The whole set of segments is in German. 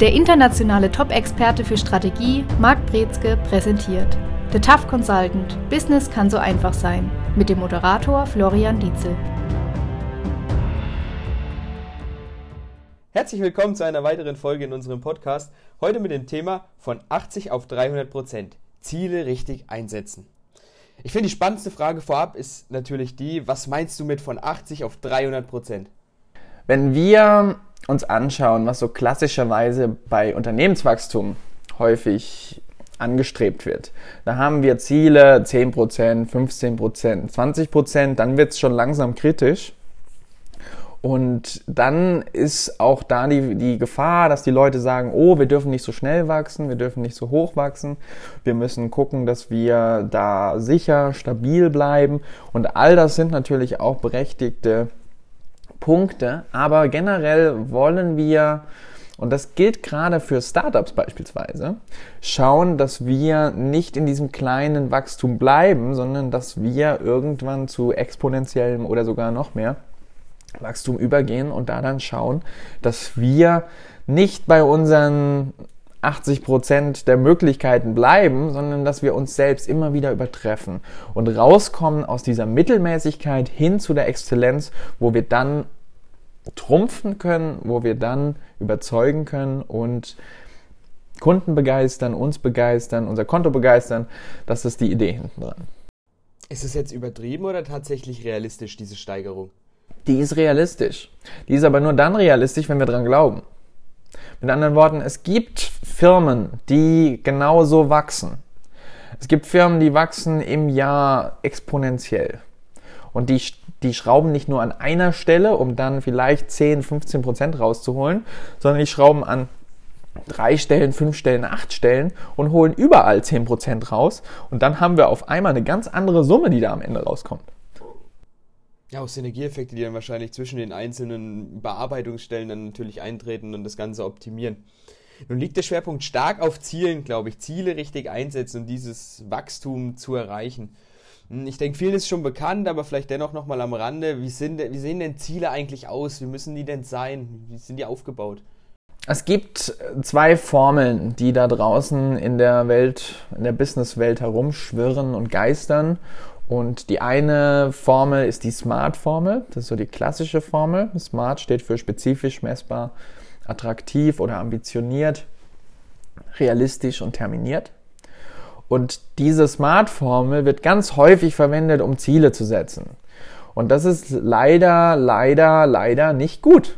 Der internationale Top-Experte für Strategie, Marc Brezke, präsentiert The Tough Consultant – Business kann so einfach sein mit dem Moderator Florian Dietzel. Herzlich willkommen zu einer weiteren Folge in unserem Podcast. Heute mit dem Thema von 80 auf 300 Prozent. Ziele richtig einsetzen. Ich finde, die spannendste Frage vorab ist natürlich die, was meinst du mit von 80 auf 300 Prozent? Wenn wir uns anschauen, was so klassischerweise bei Unternehmenswachstum häufig angestrebt wird. Da haben wir Ziele 10%, 15%, 20%, dann wird es schon langsam kritisch. Und dann ist auch da die, die Gefahr, dass die Leute sagen, oh, wir dürfen nicht so schnell wachsen, wir dürfen nicht so hoch wachsen, wir müssen gucken, dass wir da sicher, stabil bleiben. Und all das sind natürlich auch berechtigte Punkte, aber generell wollen wir, und das gilt gerade für Startups beispielsweise, schauen, dass wir nicht in diesem kleinen Wachstum bleiben, sondern dass wir irgendwann zu exponentiellem oder sogar noch mehr Wachstum übergehen und da dann schauen, dass wir nicht bei unseren 80 Prozent der Möglichkeiten bleiben, sondern dass wir uns selbst immer wieder übertreffen und rauskommen aus dieser Mittelmäßigkeit hin zu der Exzellenz, wo wir dann trumpfen können, wo wir dann überzeugen können und Kunden begeistern, uns begeistern, unser Konto begeistern. Das ist die Idee hinten dran. Ist es jetzt übertrieben oder tatsächlich realistisch, diese Steigerung? Die ist realistisch. Die ist aber nur dann realistisch, wenn wir dran glauben. Mit anderen Worten, es gibt Firmen, die genauso wachsen. Es gibt Firmen, die wachsen im Jahr exponentiell. Und die, die schrauben nicht nur an einer Stelle, um dann vielleicht 10, 15 Prozent rauszuholen, sondern die schrauben an drei Stellen, fünf Stellen, acht Stellen und holen überall 10 Prozent raus. Und dann haben wir auf einmal eine ganz andere Summe, die da am Ende rauskommt. Ja, auch Synergieeffekte, die dann wahrscheinlich zwischen den einzelnen Bearbeitungsstellen dann natürlich eintreten und das Ganze optimieren. Nun liegt der Schwerpunkt stark auf Zielen, glaube ich. Ziele richtig einsetzen und dieses Wachstum zu erreichen. Hm, ich denke, vielen ist schon bekannt, aber vielleicht dennoch nochmal am Rande. Wie, sind, wie sehen denn Ziele eigentlich aus? Wie müssen die denn sein? Wie sind die aufgebaut? Es gibt zwei Formeln, die da draußen in der Welt, in der Businesswelt herumschwirren und geistern. Und die eine Formel ist die Smart-Formel. Das ist so die klassische Formel. Smart steht für spezifisch, messbar, attraktiv oder ambitioniert, realistisch und terminiert. Und diese Smart-Formel wird ganz häufig verwendet, um Ziele zu setzen. Und das ist leider, leider, leider nicht gut.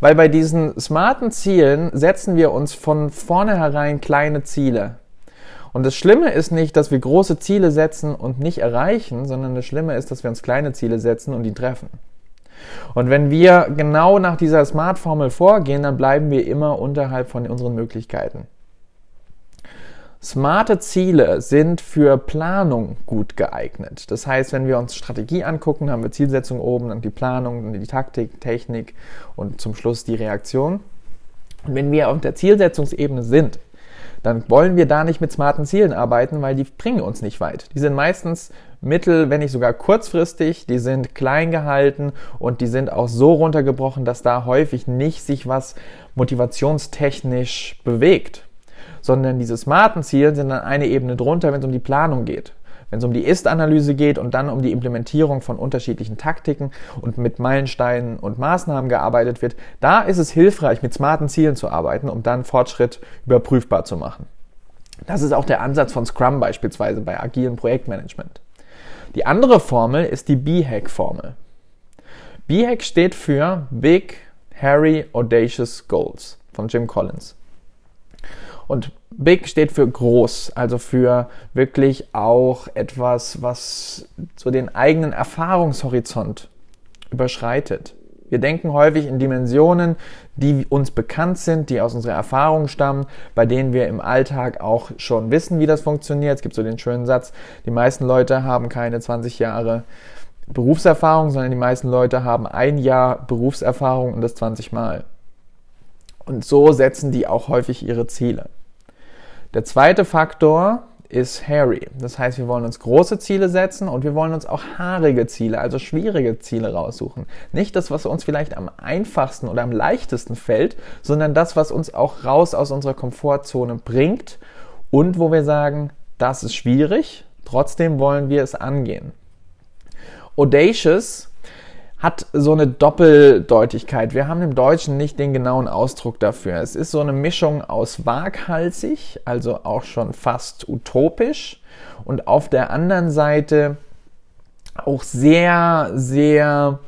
Weil bei diesen smarten Zielen setzen wir uns von vornherein kleine Ziele. Und das Schlimme ist nicht, dass wir große Ziele setzen und nicht erreichen, sondern das Schlimme ist, dass wir uns kleine Ziele setzen und die treffen. Und wenn wir genau nach dieser Smart-Formel vorgehen, dann bleiben wir immer unterhalb von unseren Möglichkeiten. Smarte Ziele sind für Planung gut geeignet. Das heißt, wenn wir uns Strategie angucken, haben wir Zielsetzung oben, dann die Planung, dann die Taktik, Technik und zum Schluss die Reaktion. Und wenn wir auf der Zielsetzungsebene sind, dann wollen wir da nicht mit smarten Zielen arbeiten, weil die bringen uns nicht weit. Die sind meistens mittel, wenn nicht sogar kurzfristig, die sind klein gehalten und die sind auch so runtergebrochen, dass da häufig nicht sich was motivationstechnisch bewegt. Sondern diese smarten Ziele sind dann eine Ebene drunter, wenn es um die Planung geht wenn es um die Ist-Analyse geht und dann um die Implementierung von unterschiedlichen Taktiken und mit Meilensteinen und Maßnahmen gearbeitet wird, da ist es hilfreich, mit smarten Zielen zu arbeiten, um dann Fortschritt überprüfbar zu machen. Das ist auch der Ansatz von Scrum beispielsweise bei agilen Projektmanagement. Die andere Formel ist die B-Hack-Formel. B-Hack steht für Big, Hairy, Audacious Goals von Jim Collins. Und Big steht für groß, also für wirklich auch etwas, was so den eigenen Erfahrungshorizont überschreitet. Wir denken häufig in Dimensionen, die uns bekannt sind, die aus unserer Erfahrung stammen, bei denen wir im Alltag auch schon wissen, wie das funktioniert. Es gibt so den schönen Satz, die meisten Leute haben keine 20 Jahre Berufserfahrung, sondern die meisten Leute haben ein Jahr Berufserfahrung und das 20 Mal. Und so setzen die auch häufig ihre Ziele. Der zweite Faktor ist hairy. Das heißt, wir wollen uns große Ziele setzen und wir wollen uns auch haarige Ziele, also schwierige Ziele raussuchen. Nicht das, was uns vielleicht am einfachsten oder am leichtesten fällt, sondern das, was uns auch raus aus unserer Komfortzone bringt und wo wir sagen, das ist schwierig, trotzdem wollen wir es angehen. Audacious hat so eine Doppeldeutigkeit. Wir haben im Deutschen nicht den genauen Ausdruck dafür. Es ist so eine Mischung aus waghalsig, also auch schon fast utopisch, und auf der anderen Seite auch sehr, sehr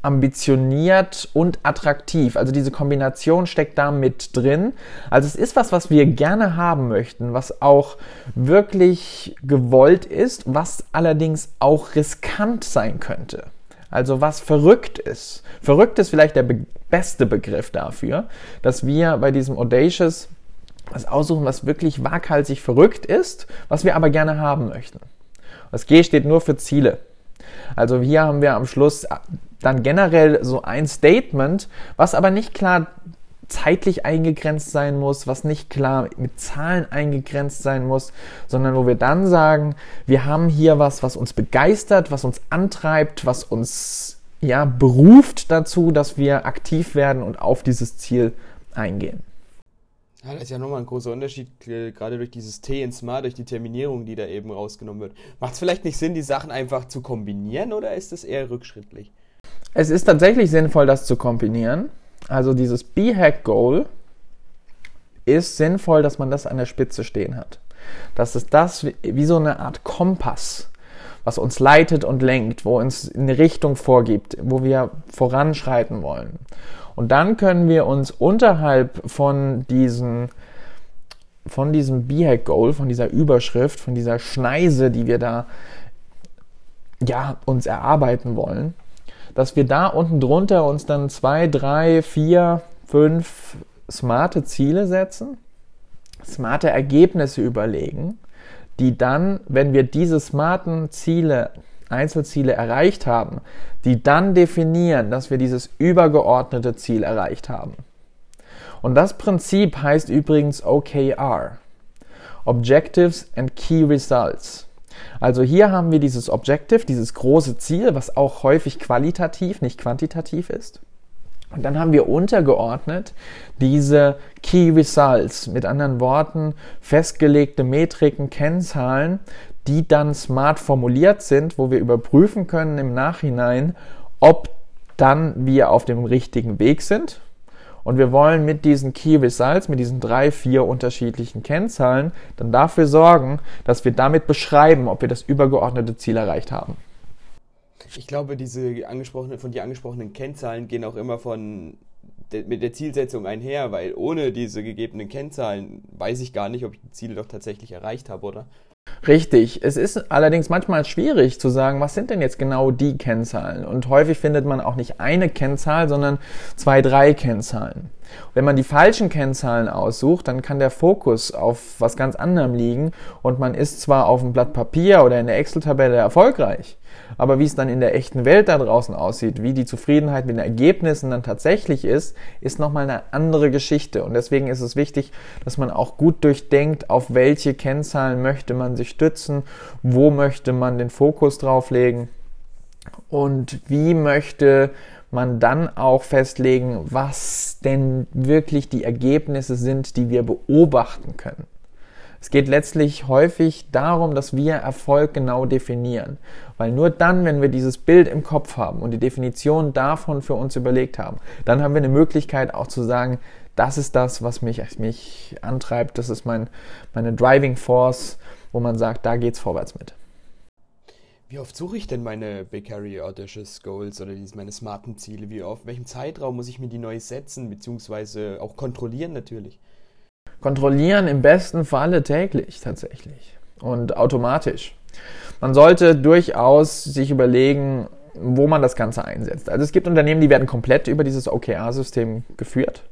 ambitioniert und attraktiv. Also diese Kombination steckt da mit drin. Also es ist was, was wir gerne haben möchten, was auch wirklich gewollt ist, was allerdings auch riskant sein könnte. Also was verrückt ist. Verrückt ist vielleicht der be beste Begriff dafür, dass wir bei diesem Audacious was aussuchen, was wirklich waghalsig verrückt ist, was wir aber gerne haben möchten. Das G steht nur für Ziele. Also hier haben wir am Schluss dann generell so ein Statement, was aber nicht klar zeitlich eingegrenzt sein muss, was nicht klar mit Zahlen eingegrenzt sein muss, sondern wo wir dann sagen, wir haben hier was, was uns begeistert, was uns antreibt, was uns ja beruft dazu, dass wir aktiv werden und auf dieses Ziel eingehen. Ja, das ist ja nochmal ein großer Unterschied, äh, gerade durch dieses T in Smart, durch die Terminierung, die da eben rausgenommen wird. Macht es vielleicht nicht Sinn, die Sachen einfach zu kombinieren oder ist es eher rückschrittlich? Es ist tatsächlich sinnvoll, das zu kombinieren. Also dieses B-Hack-Goal ist sinnvoll, dass man das an der Spitze stehen hat. Dass es das wie so eine Art Kompass, was uns leitet und lenkt, wo uns eine Richtung vorgibt, wo wir voranschreiten wollen. Und dann können wir uns unterhalb von diesen von diesem B-Hack Goal, von dieser Überschrift, von dieser Schneise, die wir da ja, uns erarbeiten wollen, dass wir da unten drunter uns dann zwei, drei, vier, fünf smarte Ziele setzen, smarte Ergebnisse überlegen, die dann, wenn wir diese smarten Ziele, Einzelziele erreicht haben, die dann definieren, dass wir dieses übergeordnete Ziel erreicht haben. Und das Prinzip heißt übrigens OKR. Objectives and Key Results. Also hier haben wir dieses Objective, dieses große Ziel, was auch häufig qualitativ, nicht quantitativ ist. Und dann haben wir untergeordnet diese Key Results, mit anderen Worten festgelegte Metriken, Kennzahlen, die dann smart formuliert sind, wo wir überprüfen können im Nachhinein, ob dann wir auf dem richtigen Weg sind, und wir wollen mit diesen Key Results, mit diesen drei, vier unterschiedlichen Kennzahlen, dann dafür sorgen, dass wir damit beschreiben, ob wir das übergeordnete Ziel erreicht haben. Ich glaube, diese angesprochenen, von dir angesprochenen Kennzahlen gehen auch immer von mit der Zielsetzung einher, weil ohne diese gegebenen Kennzahlen weiß ich gar nicht, ob ich die Ziele doch tatsächlich erreicht habe, oder? Richtig. Es ist allerdings manchmal schwierig zu sagen, was sind denn jetzt genau die Kennzahlen? Und häufig findet man auch nicht eine Kennzahl, sondern zwei, drei Kennzahlen. Wenn man die falschen Kennzahlen aussucht, dann kann der Fokus auf was ganz anderem liegen und man ist zwar auf dem Blatt Papier oder in der Excel-Tabelle erfolgreich, aber wie es dann in der echten Welt da draußen aussieht, wie die Zufriedenheit mit den Ergebnissen dann tatsächlich ist, ist nochmal eine andere Geschichte. Und deswegen ist es wichtig, dass man auch gut durchdenkt, auf welche Kennzahlen möchte man sich stützen, wo möchte man den Fokus drauf legen und wie möchte man dann auch festlegen, was denn wirklich die Ergebnisse sind, die wir beobachten können. Es geht letztlich häufig darum, dass wir Erfolg genau definieren. Weil nur dann, wenn wir dieses Bild im Kopf haben und die Definition davon für uns überlegt haben, dann haben wir eine Möglichkeit auch zu sagen, das ist das, was mich, mich antreibt, das ist mein, meine Driving Force, wo man sagt, da geht's vorwärts mit. Wie oft suche ich denn meine Bakery Audacious Goals oder meine smarten Ziele? Wie oft, welchem Zeitraum muss ich mir die neu setzen, beziehungsweise auch kontrollieren natürlich? Kontrollieren im besten Falle täglich tatsächlich und automatisch. Man sollte durchaus sich überlegen, wo man das Ganze einsetzt. Also es gibt Unternehmen, die werden komplett über dieses OKR-System geführt.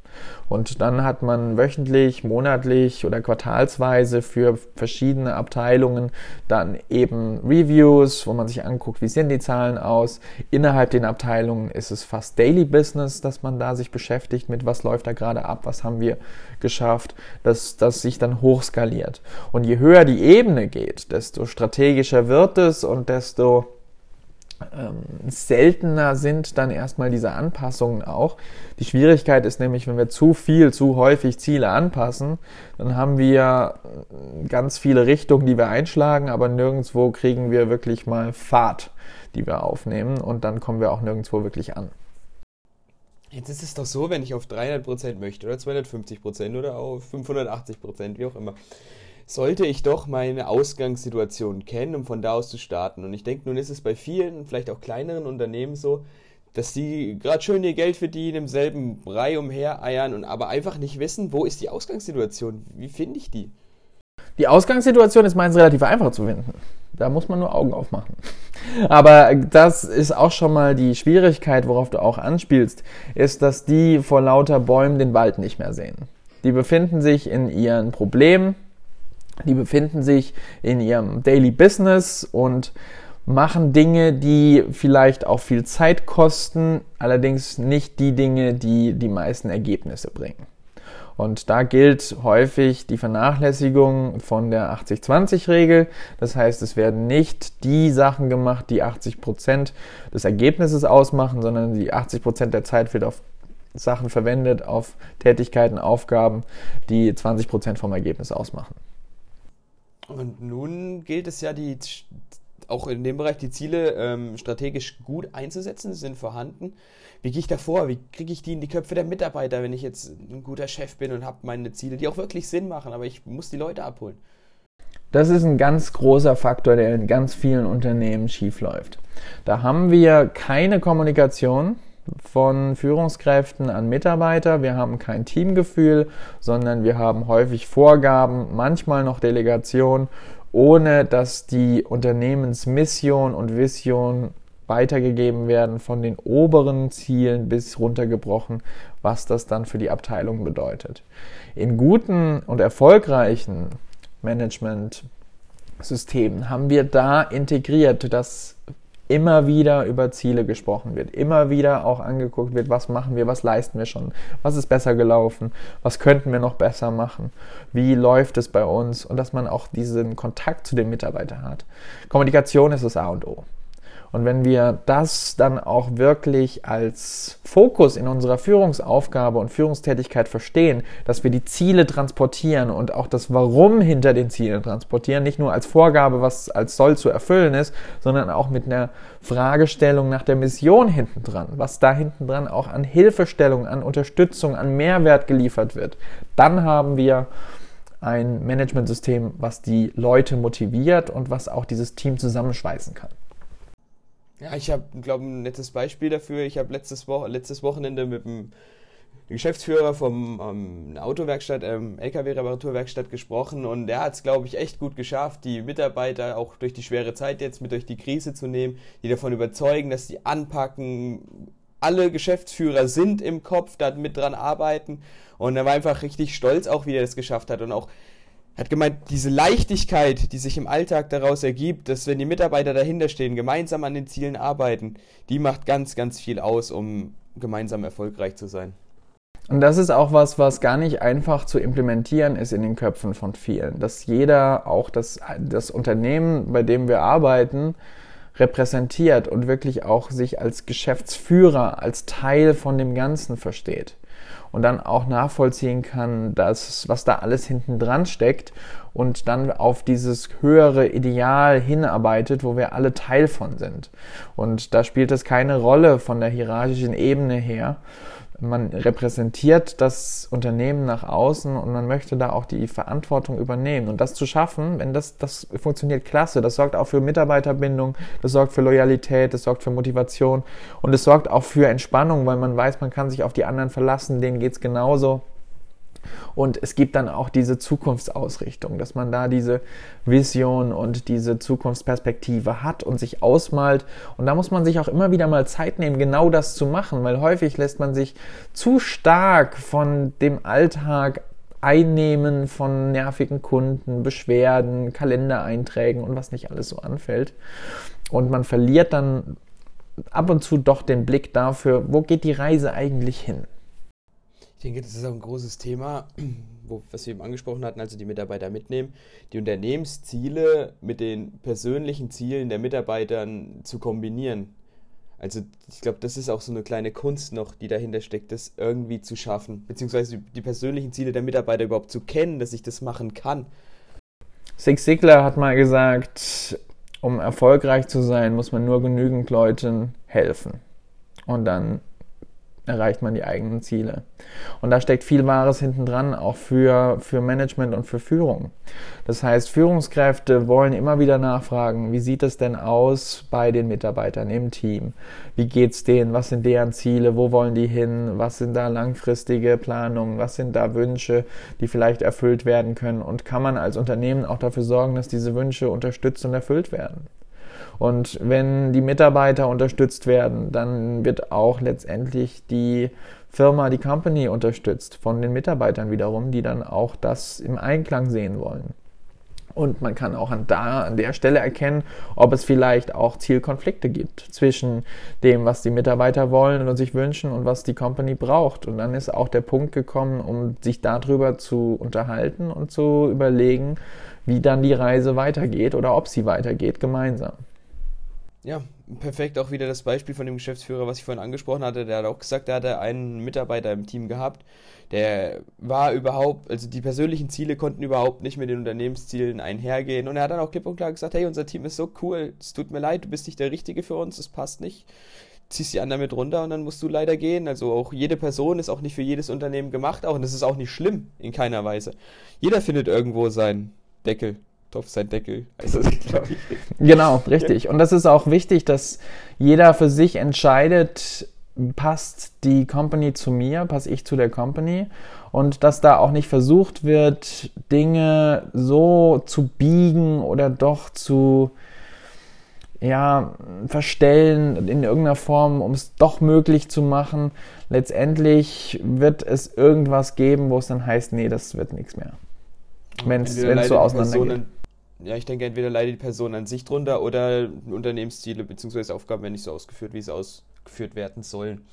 Und dann hat man wöchentlich, monatlich oder quartalsweise für verschiedene Abteilungen dann eben Reviews, wo man sich anguckt, wie sehen die Zahlen aus. Innerhalb den Abteilungen ist es fast Daily Business, dass man da sich beschäftigt mit, was läuft da gerade ab, was haben wir geschafft, dass das sich dann hochskaliert. Und je höher die Ebene geht, desto strategischer wird es und desto ähm, seltener sind dann erstmal diese Anpassungen auch. Die Schwierigkeit ist nämlich, wenn wir zu viel, zu häufig Ziele anpassen, dann haben wir äh, ganz viele Richtungen, die wir einschlagen, aber nirgendwo kriegen wir wirklich mal Fahrt, die wir aufnehmen und dann kommen wir auch nirgendwo wirklich an. Jetzt ist es doch so, wenn ich auf 300% möchte oder 250% oder auf 580%, wie auch immer sollte ich doch meine Ausgangssituation kennen, um von da aus zu starten. Und ich denke, nun ist es bei vielen, vielleicht auch kleineren Unternehmen so, dass sie gerade schön ihr Geld verdienen, im selben Brei umhereiern und aber einfach nicht wissen, wo ist die Ausgangssituation? Wie finde ich die? Die Ausgangssituation ist meistens relativ einfach zu finden. Da muss man nur Augen aufmachen. Aber das ist auch schon mal die Schwierigkeit, worauf du auch anspielst, ist, dass die vor lauter Bäumen den Wald nicht mehr sehen. Die befinden sich in ihren Problemen, die befinden sich in ihrem Daily Business und machen Dinge, die vielleicht auch viel Zeit kosten, allerdings nicht die Dinge, die die meisten Ergebnisse bringen. Und da gilt häufig die Vernachlässigung von der 80-20-Regel. Das heißt, es werden nicht die Sachen gemacht, die 80 Prozent des Ergebnisses ausmachen, sondern die 80 Prozent der Zeit wird auf Sachen verwendet, auf Tätigkeiten, Aufgaben, die 20 Prozent vom Ergebnis ausmachen. Und nun gilt es ja, die auch in dem Bereich die Ziele ähm, strategisch gut einzusetzen, sie sind vorhanden. Wie gehe ich da vor? Wie kriege ich die in die Köpfe der Mitarbeiter, wenn ich jetzt ein guter Chef bin und habe meine Ziele, die auch wirklich Sinn machen, aber ich muss die Leute abholen? Das ist ein ganz großer Faktor, der in ganz vielen Unternehmen schiefläuft. Da haben wir keine Kommunikation von Führungskräften an Mitarbeiter. Wir haben kein Teamgefühl, sondern wir haben häufig Vorgaben, manchmal noch Delegation, ohne dass die Unternehmensmission und Vision weitergegeben werden von den oberen Zielen bis runtergebrochen, was das dann für die Abteilung bedeutet. In guten und erfolgreichen Management-Systemen haben wir da integriert, dass immer wieder über Ziele gesprochen wird, immer wieder auch angeguckt wird, was machen wir, was leisten wir schon, was ist besser gelaufen, was könnten wir noch besser machen, wie läuft es bei uns und dass man auch diesen Kontakt zu den Mitarbeitern hat. Kommunikation ist das A und O. Und wenn wir das dann auch wirklich als Fokus in unserer Führungsaufgabe und Führungstätigkeit verstehen, dass wir die Ziele transportieren und auch das Warum hinter den Zielen transportieren, nicht nur als Vorgabe, was als soll zu erfüllen ist, sondern auch mit einer Fragestellung nach der Mission hinten dran, was da hinten dran auch an Hilfestellung, an Unterstützung, an Mehrwert geliefert wird, dann haben wir ein Managementsystem, was die Leute motiviert und was auch dieses Team zusammenschweißen kann. Ja, ich habe, glaube ein nettes Beispiel dafür. Ich habe letztes, Wo letztes Wochenende mit dem Geschäftsführer vom ähm, Autowerkstatt, ähm, LKW-Reparaturwerkstatt gesprochen und der hat es, glaube ich, echt gut geschafft, die Mitarbeiter auch durch die schwere Zeit jetzt mit durch die Krise zu nehmen, die davon überzeugen, dass sie anpacken. Alle Geschäftsführer sind im Kopf, da mit dran arbeiten und er war einfach richtig stolz auch, wie er das geschafft hat und auch er hat gemeint, diese Leichtigkeit, die sich im Alltag daraus ergibt, dass wenn die Mitarbeiter dahinter stehen, gemeinsam an den Zielen arbeiten, die macht ganz, ganz viel aus, um gemeinsam erfolgreich zu sein. Und das ist auch was, was gar nicht einfach zu implementieren ist in den Köpfen von vielen. Dass jeder, auch das, das Unternehmen, bei dem wir arbeiten, repräsentiert und wirklich auch sich als Geschäftsführer, als Teil von dem Ganzen versteht und dann auch nachvollziehen kann, dass, was da alles hinten dran steckt und dann auf dieses höhere Ideal hinarbeitet, wo wir alle Teil von sind. Und da spielt es keine Rolle von der hierarchischen Ebene her man repräsentiert das Unternehmen nach außen und man möchte da auch die Verantwortung übernehmen. Und das zu schaffen, wenn das, das funktioniert klasse, das sorgt auch für Mitarbeiterbindung, das sorgt für Loyalität, das sorgt für Motivation und es sorgt auch für Entspannung, weil man weiß, man kann sich auf die anderen verlassen, denen geht's genauso. Und es gibt dann auch diese Zukunftsausrichtung, dass man da diese Vision und diese Zukunftsperspektive hat und sich ausmalt. Und da muss man sich auch immer wieder mal Zeit nehmen, genau das zu machen, weil häufig lässt man sich zu stark von dem Alltag einnehmen von nervigen Kunden, Beschwerden, Kalendereinträgen und was nicht alles so anfällt. Und man verliert dann ab und zu doch den Blick dafür, wo geht die Reise eigentlich hin. Ich denke, das ist auch ein großes Thema, wo, was wir eben angesprochen hatten, also die Mitarbeiter mitnehmen, die Unternehmensziele mit den persönlichen Zielen der Mitarbeitern zu kombinieren. Also ich glaube, das ist auch so eine kleine Kunst noch, die dahinter steckt, das irgendwie zu schaffen, beziehungsweise die persönlichen Ziele der Mitarbeiter überhaupt zu kennen, dass ich das machen kann. Zig Ziglar hat mal gesagt, um erfolgreich zu sein, muss man nur genügend Leuten helfen. Und dann erreicht man die eigenen Ziele. Und da steckt viel Wahres hinten dran, auch für, für Management und für Führung. Das heißt, Führungskräfte wollen immer wieder nachfragen, wie sieht es denn aus bei den Mitarbeitern im Team? Wie geht's denen? Was sind deren Ziele? Wo wollen die hin? Was sind da langfristige Planungen? Was sind da Wünsche, die vielleicht erfüllt werden können? Und kann man als Unternehmen auch dafür sorgen, dass diese Wünsche unterstützt und erfüllt werden? Und wenn die Mitarbeiter unterstützt werden, dann wird auch letztendlich die Firma, die Company unterstützt von den Mitarbeitern wiederum, die dann auch das im Einklang sehen wollen. Und man kann auch an, da, an der Stelle erkennen, ob es vielleicht auch Zielkonflikte gibt zwischen dem, was die Mitarbeiter wollen und sich wünschen und was die Company braucht. Und dann ist auch der Punkt gekommen, um sich darüber zu unterhalten und zu überlegen, wie dann die Reise weitergeht oder ob sie weitergeht gemeinsam ja, perfekt auch wieder das Beispiel von dem Geschäftsführer, was ich vorhin angesprochen hatte. Der hat auch gesagt, er hatte einen Mitarbeiter im Team gehabt, der war überhaupt, also die persönlichen Ziele konnten überhaupt nicht mit den Unternehmenszielen einhergehen. Und er hat dann auch klipp und klar gesagt, hey, unser Team ist so cool, es tut mir leid, du bist nicht der Richtige für uns, es passt nicht. Ziehst die anderen mit runter und dann musst du leider gehen. Also auch jede Person ist auch nicht für jedes Unternehmen gemacht, auch und das ist auch nicht schlimm in keiner Weise. Jeder findet irgendwo seinen Deckel. Topf sein Deckel. Also, genau, richtig. Und das ist auch wichtig, dass jeder für sich entscheidet, passt die Company zu mir, passe ich zu der Company und dass da auch nicht versucht wird, Dinge so zu biegen oder doch zu ja, verstellen in irgendeiner Form, um es doch möglich zu machen. Letztendlich wird es irgendwas geben, wo es dann heißt, nee, das wird nichts mehr. Wenn es so auseinander geht ja, ich denke, entweder leidet die Person an sich drunter oder Unternehmensziele bzw. Aufgaben werden nicht so ausgeführt, wie sie ausgeführt werden sollen.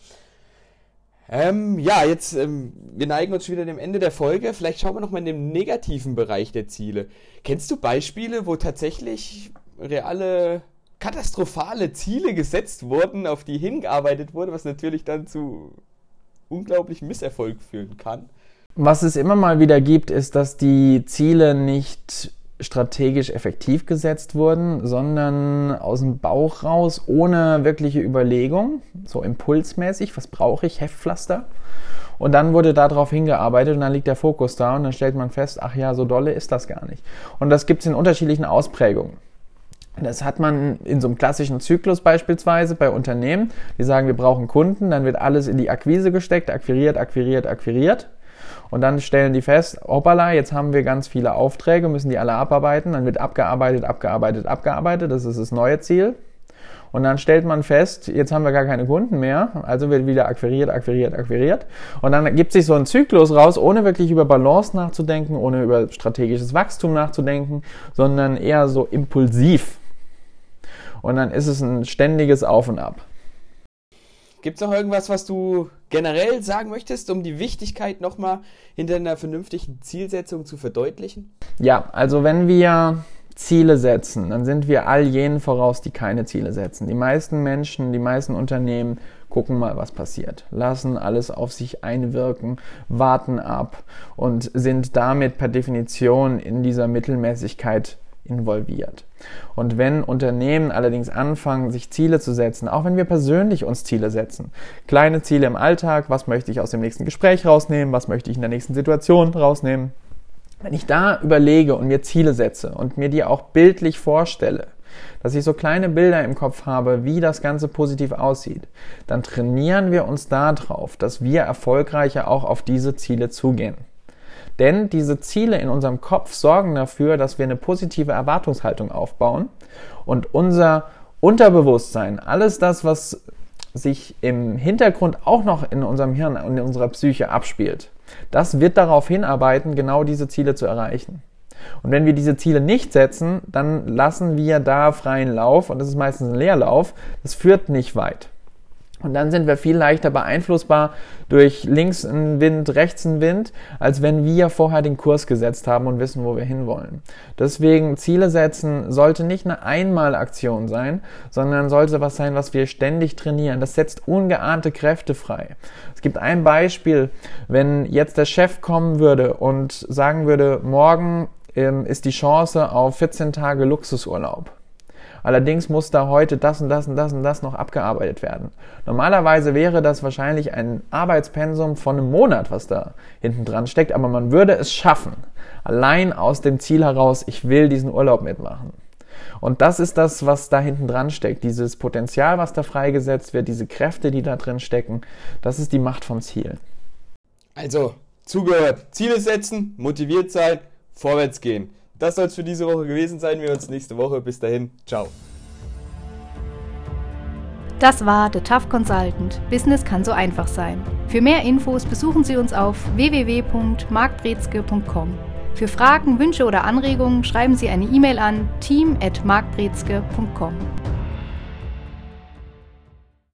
Ähm, ja, jetzt, ähm, wir neigen uns schon wieder dem Ende der Folge. Vielleicht schauen wir nochmal in den negativen Bereich der Ziele. Kennst du Beispiele, wo tatsächlich reale, katastrophale Ziele gesetzt wurden, auf die hingearbeitet wurde, was natürlich dann zu unglaublichem Misserfolg führen kann? Was es immer mal wieder gibt, ist, dass die Ziele nicht strategisch effektiv gesetzt wurden, sondern aus dem Bauch raus, ohne wirkliche Überlegung, so impulsmäßig, was brauche ich, Heftpflaster. Und dann wurde darauf hingearbeitet und dann liegt der Fokus da und dann stellt man fest, ach ja, so dolle ist das gar nicht. Und das gibt es in unterschiedlichen Ausprägungen. Das hat man in so einem klassischen Zyklus beispielsweise bei Unternehmen, die sagen, wir brauchen Kunden, dann wird alles in die Akquise gesteckt, akquiriert, akquiriert, akquiriert. Und dann stellen die fest, hoppala, jetzt haben wir ganz viele Aufträge, müssen die alle abarbeiten. Dann wird abgearbeitet, abgearbeitet, abgearbeitet. Das ist das neue Ziel. Und dann stellt man fest, jetzt haben wir gar keine Kunden mehr, also wird wieder akquiriert, akquiriert, akquiriert. Und dann gibt sich so ein Zyklus raus, ohne wirklich über Balance nachzudenken, ohne über strategisches Wachstum nachzudenken, sondern eher so impulsiv. Und dann ist es ein ständiges Auf und Ab. Gibt es noch irgendwas, was du generell sagen möchtest, um die Wichtigkeit nochmal hinter einer vernünftigen Zielsetzung zu verdeutlichen? Ja, also wenn wir Ziele setzen, dann sind wir all jenen voraus, die keine Ziele setzen. Die meisten Menschen, die meisten Unternehmen gucken mal, was passiert, lassen alles auf sich einwirken, warten ab und sind damit per Definition in dieser Mittelmäßigkeit involviert. Und wenn Unternehmen allerdings anfangen, sich Ziele zu setzen, auch wenn wir persönlich uns Ziele setzen, kleine Ziele im Alltag, was möchte ich aus dem nächsten Gespräch rausnehmen, was möchte ich in der nächsten Situation rausnehmen, wenn ich da überlege und mir Ziele setze und mir die auch bildlich vorstelle, dass ich so kleine Bilder im Kopf habe, wie das Ganze positiv aussieht, dann trainieren wir uns darauf, dass wir erfolgreicher auch auf diese Ziele zugehen. Denn diese Ziele in unserem Kopf sorgen dafür, dass wir eine positive Erwartungshaltung aufbauen und unser Unterbewusstsein, alles das, was sich im Hintergrund auch noch in unserem Hirn und in unserer Psyche abspielt, das wird darauf hinarbeiten, genau diese Ziele zu erreichen. Und wenn wir diese Ziele nicht setzen, dann lassen wir da freien Lauf und das ist meistens ein Leerlauf. Das führt nicht weit. Und dann sind wir viel leichter beeinflussbar durch links einen Wind, rechts einen Wind, als wenn wir vorher den Kurs gesetzt haben und wissen, wo wir hinwollen. Deswegen Ziele setzen sollte nicht eine Einmalaktion sein, sondern sollte was sein, was wir ständig trainieren. Das setzt ungeahnte Kräfte frei. Es gibt ein Beispiel, wenn jetzt der Chef kommen würde und sagen würde, morgen ähm, ist die Chance auf 14 Tage Luxusurlaub Allerdings muss da heute das und das und das und das noch abgearbeitet werden. Normalerweise wäre das wahrscheinlich ein Arbeitspensum von einem Monat, was da hinten dran steckt, aber man würde es schaffen. Allein aus dem Ziel heraus, ich will diesen Urlaub mitmachen. Und das ist das, was da hinten dran steckt. Dieses Potenzial, was da freigesetzt wird, diese Kräfte, die da drin stecken, das ist die Macht vom Ziel. Also, zugehört. Ziele setzen, motiviert sein, vorwärts gehen. Das soll es für diese Woche gewesen sein. Wir uns nächste Woche. Bis dahin. Ciao. Das war The Tough Consultant. Business kann so einfach sein. Für mehr Infos besuchen Sie uns auf www.markbrezke.com. Für Fragen, Wünsche oder Anregungen schreiben Sie eine E-Mail an team@markbrezke.com.